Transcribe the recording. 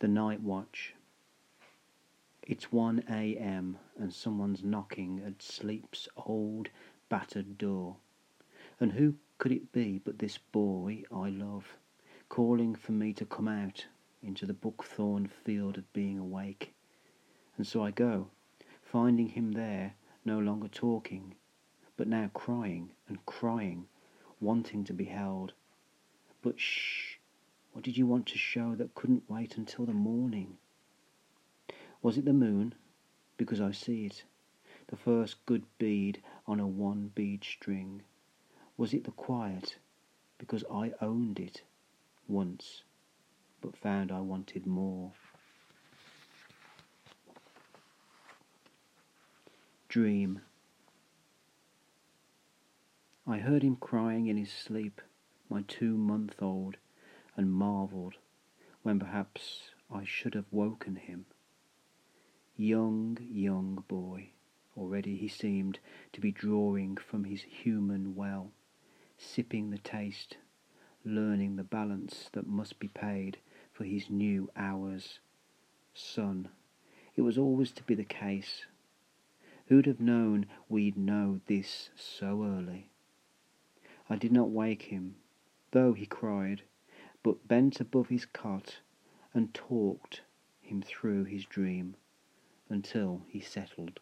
The Night Watch. It's 1 a.m. and someone's knocking at sleep's old battered door. And who could it be but this boy I love, calling for me to come out into the buckthorn field of being awake? And so I go, finding him there, no longer talking, but now crying and crying, wanting to be held. But shh! What did you want to show that couldn't wait until the morning? Was it the moon? Because I see it, the first good bead on a one bead string. Was it the quiet? Because I owned it once, but found I wanted more. Dream. I heard him crying in his sleep, my two month old and marvelled when perhaps I should have woken him. Young, young boy, already he seemed to be drawing from his human well, sipping the taste, learning the balance that must be paid for his new hours. Son, it was always to be the case. Who'd have known we'd know this so early? I did not wake him, though he cried, but bent above his cot and talked him through his dream until he settled.